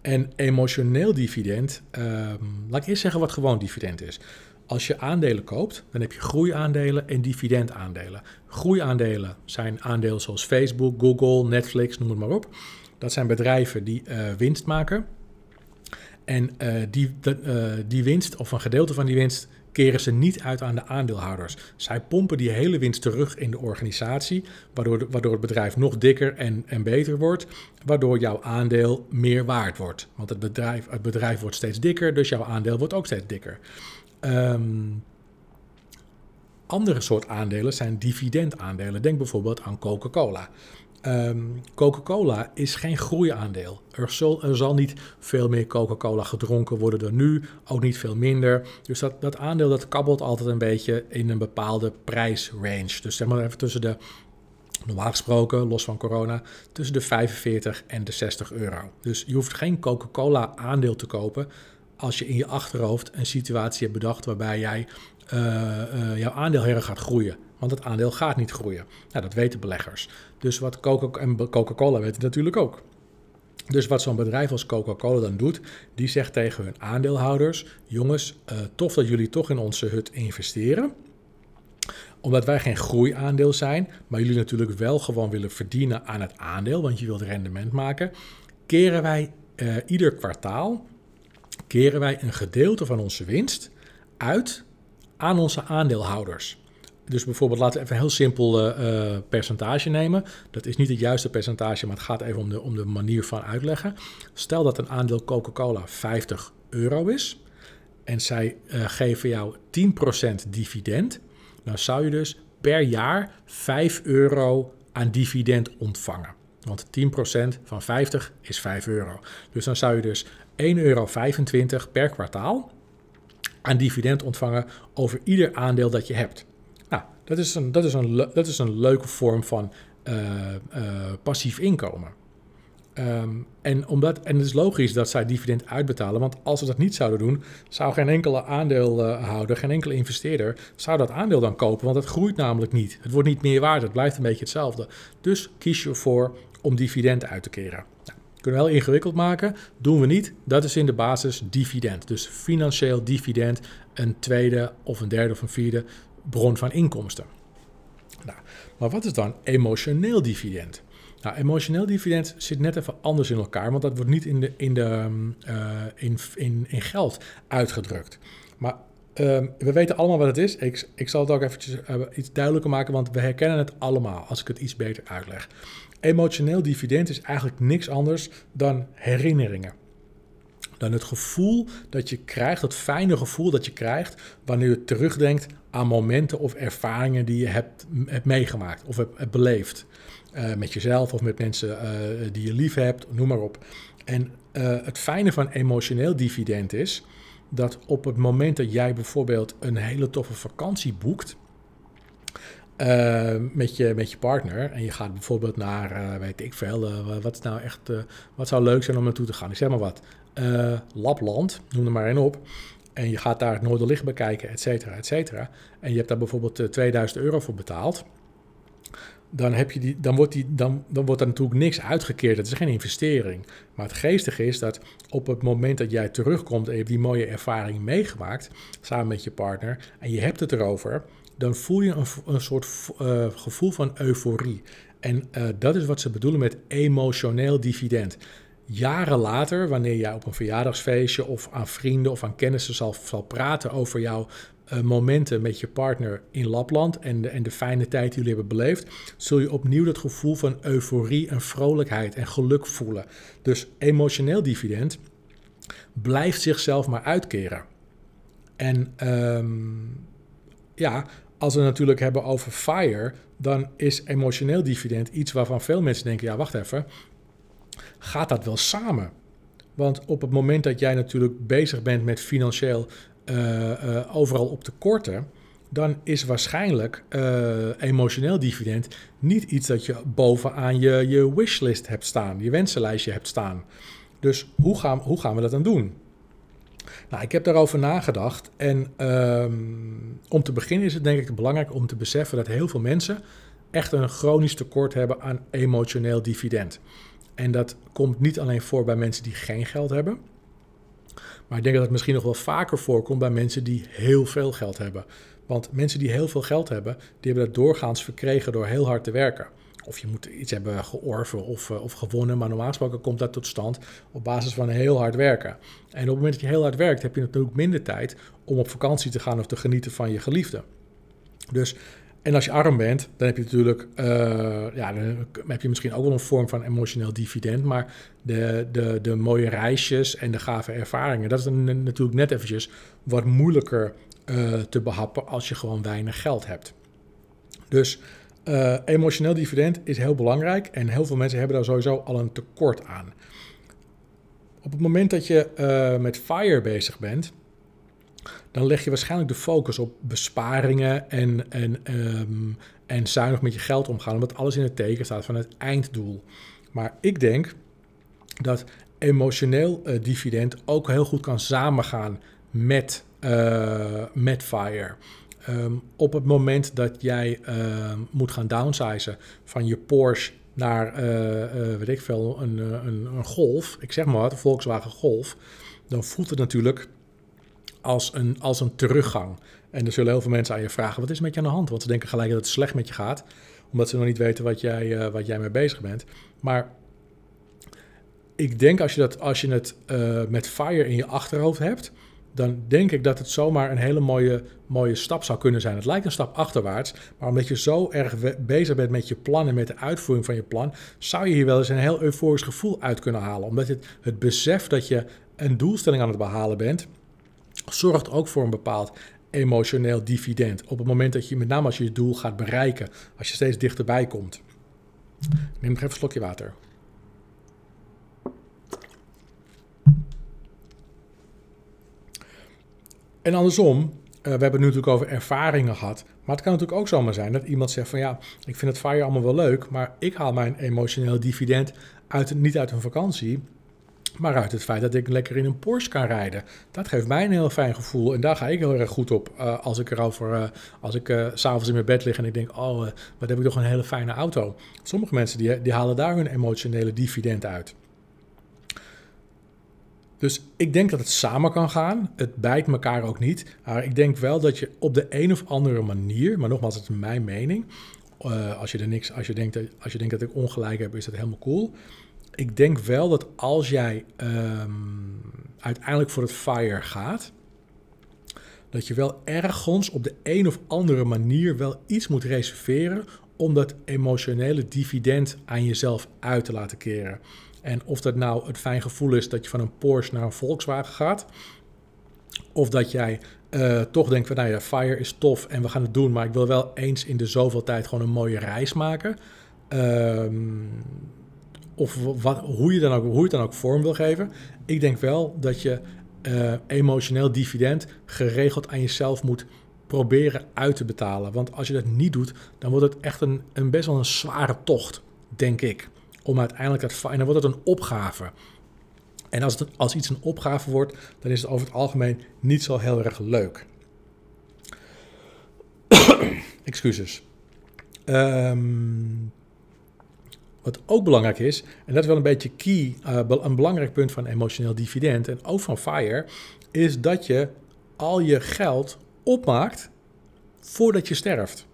En emotioneel dividend, um, laat ik eerst zeggen wat gewoon dividend is. Als je aandelen koopt, dan heb je groeiaandelen en dividendaandelen. Groeiaandelen zijn aandelen zoals Facebook, Google, Netflix, noem het maar op. Dat zijn bedrijven die uh, winst maken. En uh, die, die winst, of een gedeelte van die winst, keren ze niet uit aan de aandeelhouders. Zij pompen die hele winst terug in de organisatie, waardoor, waardoor het bedrijf nog dikker en, en beter wordt, waardoor jouw aandeel meer waard wordt. Want het bedrijf, het bedrijf wordt steeds dikker, dus jouw aandeel wordt ook steeds dikker. Um, andere soort aandelen zijn dividendaandelen. Denk bijvoorbeeld aan Coca-Cola. Um, Coca-Cola is geen groeiaandeel. Er zal, er zal niet veel meer Coca-Cola gedronken worden dan nu, ook niet veel minder. Dus dat, dat aandeel dat kabbelt altijd een beetje in een bepaalde prijsrange. Dus zeg maar even tussen de, normaal gesproken, los van corona, tussen de 45 en de 60 euro. Dus je hoeft geen Coca-Cola aandeel te kopen als je in je achterhoofd een situatie hebt bedacht waarbij jij uh, uh, jouw aandeel erg gaat groeien. Want het aandeel gaat niet groeien. Nou, dat weten beleggers. Dus wat Coca en Coca-Cola weten natuurlijk ook. Dus wat zo'n bedrijf als Coca-Cola dan doet, die zegt tegen hun aandeelhouders: Jongens, uh, tof dat jullie toch in onze hut investeren. Omdat wij geen groeiaandeel zijn, maar jullie natuurlijk wel gewoon willen verdienen aan het aandeel, want je wilt rendement maken, keren wij uh, ieder kwartaal keren wij een gedeelte van onze winst uit aan onze aandeelhouders. Dus bijvoorbeeld laten we even een heel simpel uh, percentage nemen. Dat is niet het juiste percentage, maar het gaat even om de, om de manier van uitleggen. Stel dat een aandeel Coca-Cola 50 euro is en zij uh, geven jou 10% dividend. Dan zou je dus per jaar 5 euro aan dividend ontvangen. Want 10% van 50 is 5 euro. Dus dan zou je dus 1,25 euro per kwartaal aan dividend ontvangen over ieder aandeel dat je hebt. Dat is een, dat is een, dat is een leuke vorm van uh, uh, passief inkomen. Ehm, en, omdat, en het is logisch dat zij dividend uitbetalen, want als ze dat niet zouden doen, zou geen enkele aandeelhouder, geen enkele investeerder, zou dat aandeel dan kopen, want het groeit namelijk niet. Het wordt niet meer waard, het blijft een beetje hetzelfde. Dus kies je ervoor om dividend uit te keren. Nou, kunnen we heel ingewikkeld maken, doen we niet. Dat is in de basis dividend. Dus financieel dividend, een tweede of een derde of een vierde bron van inkomsten. Nou, maar wat is dan emotioneel dividend? Nou, emotioneel dividend zit net even anders in elkaar, want dat wordt niet in, de, in, de, uh, in, in, in geld uitgedrukt. Maar uh, we weten allemaal wat het is. Ik, ik zal het ook eventjes uh, iets duidelijker maken, want we herkennen het allemaal als ik het iets beter uitleg. Emotioneel dividend is eigenlijk niks anders dan herinneringen. Dan het gevoel dat je krijgt, dat fijne gevoel dat je krijgt wanneer je terugdenkt aan momenten of ervaringen die je hebt, hebt meegemaakt of hebt, hebt beleefd. Uh, met jezelf of met mensen uh, die je lief hebt, noem maar op. En uh, het fijne van emotioneel dividend is dat op het moment dat jij bijvoorbeeld een hele toffe vakantie boekt, met, je, met je partner. En je gaat bijvoorbeeld naar, weet ik veel, wat is nou echt, wat zou leuk zijn om naartoe te gaan? Ik zeg maar wat, Lapland, noem er maar één op. En je gaat daar het Noorderlicht bekijken, et cetera, et cetera. En je hebt daar bijvoorbeeld 2000 euro voor betaald. Dan, heb je die, dan, wordt die, dan, dan wordt er natuurlijk niks uitgekeerd. Het is geen investering. Maar het geestige is dat op het moment dat jij terugkomt en je hebt die mooie ervaring meegemaakt, samen met je partner, en je hebt het erover, dan voel je een, soort uh, gevoel van euforie. En uh, dat is wat ze bedoelen met emotioneel dividend. Jaren later, wanneer jij op een verjaardagsfeestje of aan vrienden of aan kennissen zal, zal praten over jouw uh, momenten met je partner in Lapland en de, en de fijne tijd die jullie hebben beleefd, zul je opnieuw dat gevoel van euforie en vrolijkheid en geluk voelen. Dus emotioneel dividend blijft zichzelf maar uitkeren. En um, ja, als we het natuurlijk hebben over FIRE, dan is emotioneel dividend iets waarvan veel mensen denken: ja, wacht even, gaat dat wel samen? Want op het moment dat jij natuurlijk bezig bent met financieel uh, uh, overal op te korten, dan is waarschijnlijk uh, emotioneel dividend niet iets dat je bovenaan je, je wishlist hebt staan, je wensenlijstje hebt staan. Dus hoe gaan, hoe gaan we dat dan doen? Nou, ik heb daarover nagedacht. En um, om te beginnen is het denk ik belangrijk om te beseffen dat heel veel mensen echt een chronisch tekort hebben aan emotioneel dividend. En dat komt niet alleen voor bij mensen die geen geld hebben. Maar ik denk dat het misschien nog wel vaker voorkomt bij mensen die heel veel geld hebben. Want mensen die heel veel geld hebben, die hebben dat doorgaans verkregen door heel hard te werken. Of je moet iets hebben georven of, of gewonnen. Maar normaal gesproken komt dat tot stand op basis van heel hard werken. En op het moment dat je heel hard werkt, heb je natuurlijk minder tijd om op vakantie te gaan of te genieten van je geliefde. Dus, en als je arm bent, dan heb je natuurlijk, uh, ja, dan heb je misschien ook wel een vorm van emotioneel dividend. Maar de, de, de mooie reisjes en de gave ervaringen, dat is natuurlijk net eventjes wat moeilijker uh, te behappen als je gewoon weinig geld hebt. Dus uh, emotioneel dividend is heel belangrijk en heel veel mensen hebben daar sowieso al een tekort aan. Op het moment dat je met FIRE bezig bent, dan leg je waarschijnlijk de focus op besparingen en, en, um, en zuinig met je geld omgaan, omdat alles in het teken staat van het einddoel. Maar ik denk dat emotioneel uh, dividend ook heel goed kan samengaan met, met FIRE. Um, op het moment dat jij uh, moet gaan downsizen van je Porsche naar, uh, weet ik veel, een, een, een, Golf, ik zeg maar wat, een Volkswagen Golf, dan voelt het natuurlijk als een, als een teruggang. En er zullen heel veel mensen aan je vragen, wat is met je aan de hand? Want ze denken gelijk dat het slecht met je gaat, omdat ze nog niet weten wat jij, wat jij mee bezig bent. Maar ik denk als je, dat, als je het met fire in je achterhoofd hebt, dan denk ik dat het zomaar een hele mooie, mooie stap zou kunnen zijn. Het lijkt een stap achterwaarts, maar omdat je zo erg bezig bent met je plan en met de uitvoering van je plan, zou je hier wel eens een heel euforisch gevoel uit kunnen halen. Omdat het, het besef dat je een doelstelling aan het behalen bent, zorgt ook voor een bepaald emotioneel dividend. Op het moment dat je, met name als je je doel gaat bereiken, als je steeds dichterbij komt. Neem nog even een slokje water. En andersom, we hebben het nu natuurlijk over ervaringen gehad. Maar het kan natuurlijk ook zomaar zijn dat iemand zegt van ja, ik vind het FIRE allemaal wel leuk, maar ik haal mijn emotioneel dividend uit, niet uit een vakantie, maar uit het feit dat ik lekker in een Porsche kan rijden. Dat geeft mij een heel fijn gevoel. En daar ga ik heel erg goed op uh, als ik erover, uh, als ik uh, s'avonds in mijn bed lig en ik denk, oh, wat heb ik toch een hele fijne auto. Sommige mensen die, die halen daar hun emotionele dividend uit. Dus ik denk dat het samen kan gaan. Het bijt elkaar ook niet. Maar ik denk wel dat je op de een of andere manier, maar nogmaals, het is mijn mening. als, je er niks, als, je denkt, als je denkt dat ik ongelijk heb, is dat helemaal cool ik denk wel dat als jij ehm, uiteindelijk voor het fire gaat, dat je wel ergens op de een of andere manier wel iets moet reserveren om dat emotionele dividend aan jezelf uit te laten keren. En of dat nou het fijn gevoel is dat je van een Porsche naar een Volkswagen gaat, of dat jij uh, toch denkt van nou ja, fire is tof en we gaan het doen, maar ik wil wel eens in de zoveel tijd gewoon een mooie reis maken. Um, of hoe, je dan ook, hoe je het dan ook vorm wil geven. Ik denk wel dat je uh, emotioneel dividend geregeld aan jezelf moet proberen uit te betalen. Want als je dat niet doet, dan wordt het echt een, een best wel een zware tocht, denk ik. Om uiteindelijk het en wordt het een opgave. En als, het, als iets een opgave wordt, dan is het over het algemeen niet zo heel erg leuk. Excuses. Um, wat ook belangrijk is, en dat is wel een beetje key, uh, een belangrijk punt van emotioneel dividend en ook van FIRE, is dat je al je geld opmaakt voordat je sterft.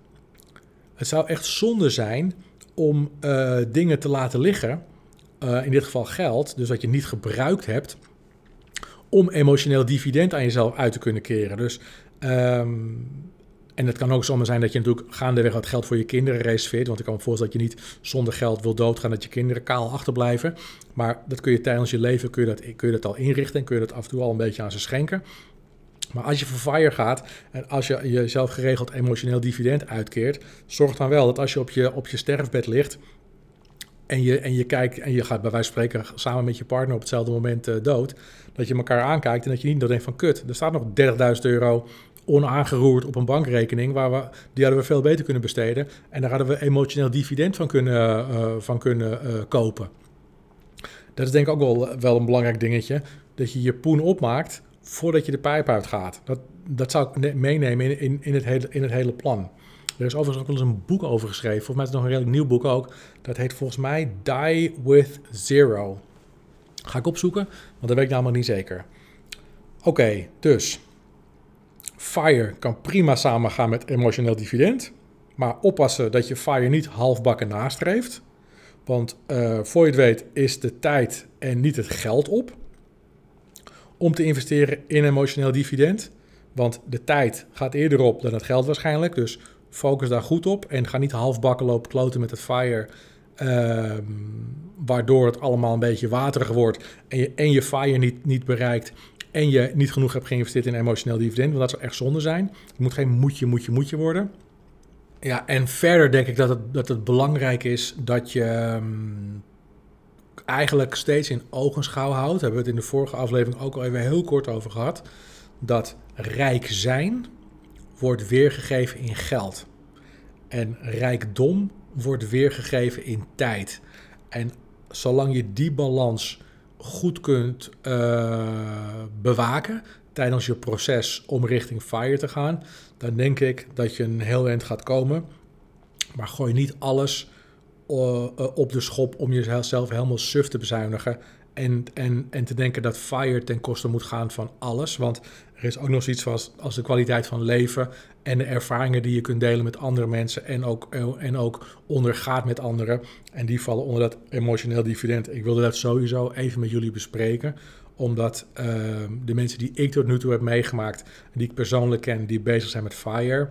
Het zou echt zonde zijn om uh, dingen te laten liggen, uh, in dit geval geld, dus dat je niet gebruikt hebt, om emotioneel dividend aan jezelf uit te kunnen keren. Dus um, en het kan ook zomaar zijn dat je natuurlijk gaandeweg wat geld voor je kinderen reserveert. Want ik kan me voorstellen dat je niet zonder geld wil doodgaan, dat je kinderen kaal achterblijven. Maar dat kun je tijdens je leven kun je dat, kun je dat al inrichten en kun je dat af en toe al een beetje aan ze schenken. Maar als je voor FIRE gaat en als je jezelf geregeld emotioneel dividend uitkeert, zorg dan wel dat als je op je, op je sterfbed ligt en je, en je kijkt en je gaat bij wijze van spreken samen met je partner op hetzelfde moment uh, dood, dat je elkaar aankijkt en dat je niet denkt van kut, er staat nog 30.000 euro onaangeroerd op een bankrekening, waar we, die hadden we veel beter kunnen besteden. En daar hadden we emotioneel dividend van kunnen, uh, van kunnen uh, kopen. Dat is denk ik ook wel, wel een belangrijk dingetje. Dat je je poen opmaakt voordat je de pijp uitgaat. Dat, dat zou ik meenemen in, in, in, het hele, in het hele plan. Er is overigens ook wel eens een boek over geschreven. Volgens mij is het nog een redelijk nieuw boek ook. Dat heet volgens mij Die with Zero. Ga ik opzoeken, want dat weet ik namelijk niet zeker. Oké, dus FIRE kan prima samengaan met emotioneel dividend. Maar oppassen dat je FIRE niet halfbakken nastreeft. Want uh, voor je het weet is de tijd en niet het geld op om te investeren in emotioneel dividend. Want de tijd gaat eerder op dan het geld waarschijnlijk. Dus focus daar goed op en ga niet halfbakken lopen kloten met het FIRE. Uh, waardoor het allemaal een beetje waterig wordt en je, en je FIRE niet, niet bereikt en je niet genoeg hebt geïnvesteerd in emotioneel dividend, want dat zou echt zonde zijn. Het moet geen moetje, moetje, moetje worden. Ja, en verder denk ik dat het, dat het belangrijk is dat je um, eigenlijk steeds in ogenschouw houdt. Hebben we het in de vorige aflevering ook al even heel kort over gehad. Dat rijk zijn wordt weergegeven in geld. En rijkdom wordt weergegeven in tijd. En zolang je die balans goed kunt uh, bewaken tijdens je proces om richting FIRE te gaan, dan denk ik dat je een heel eind gaat komen. Maar gooi niet alles uh, op de schop om jezelf helemaal suf te bezuinigen. En, en, en te denken dat FIRE ten koste moet gaan van alles. Want er is ook nog zoiets als, als de kwaliteit van leven en de ervaringen die je kunt delen met andere mensen en ook, en ook ondergaat met anderen. En die vallen onder dat emotioneel dividend. Ik wilde dat sowieso even met jullie bespreken omdat uh, de mensen die ik tot nu toe heb meegemaakt, die ik persoonlijk ken, die bezig zijn met FIRE,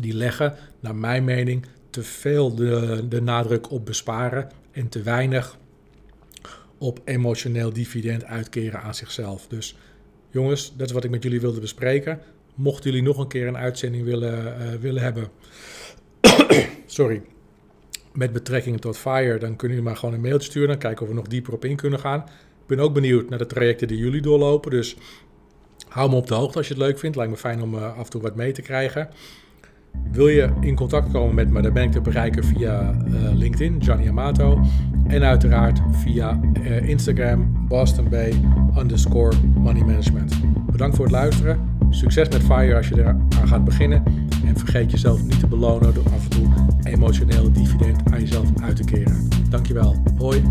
die leggen, naar mijn mening, te veel de, de nadruk op besparen en te weinig op emotioneel dividend uitkeren aan zichzelf. Dus jongens, dat is wat ik met jullie wilde bespreken. Mochten jullie nog een keer een uitzending willen, uh, willen hebben, sorry, met betrekking tot FIRE, dan kunnen jullie maar gewoon een mailtje sturen. Dan kijken of we nog dieper op in kunnen gaan. Ik ben ook benieuwd naar de trajecten die jullie doorlopen. Dus Hou me op de hoogte als je het leuk vindt. Lijkt me fijn om af en toe wat mee te krijgen. Wil je in contact komen met me, dan ben ik te bereiken via LinkedIn, Johnny Amato. En uiteraard via Instagram, Boston Bay underscore money management. Bedankt voor het luisteren. Succes met FIRE als je eraan gaat beginnen. En vergeet jezelf niet te belonen door af en toe emotioneel dividend aan jezelf uit te keren. Dankjewel. Hoi.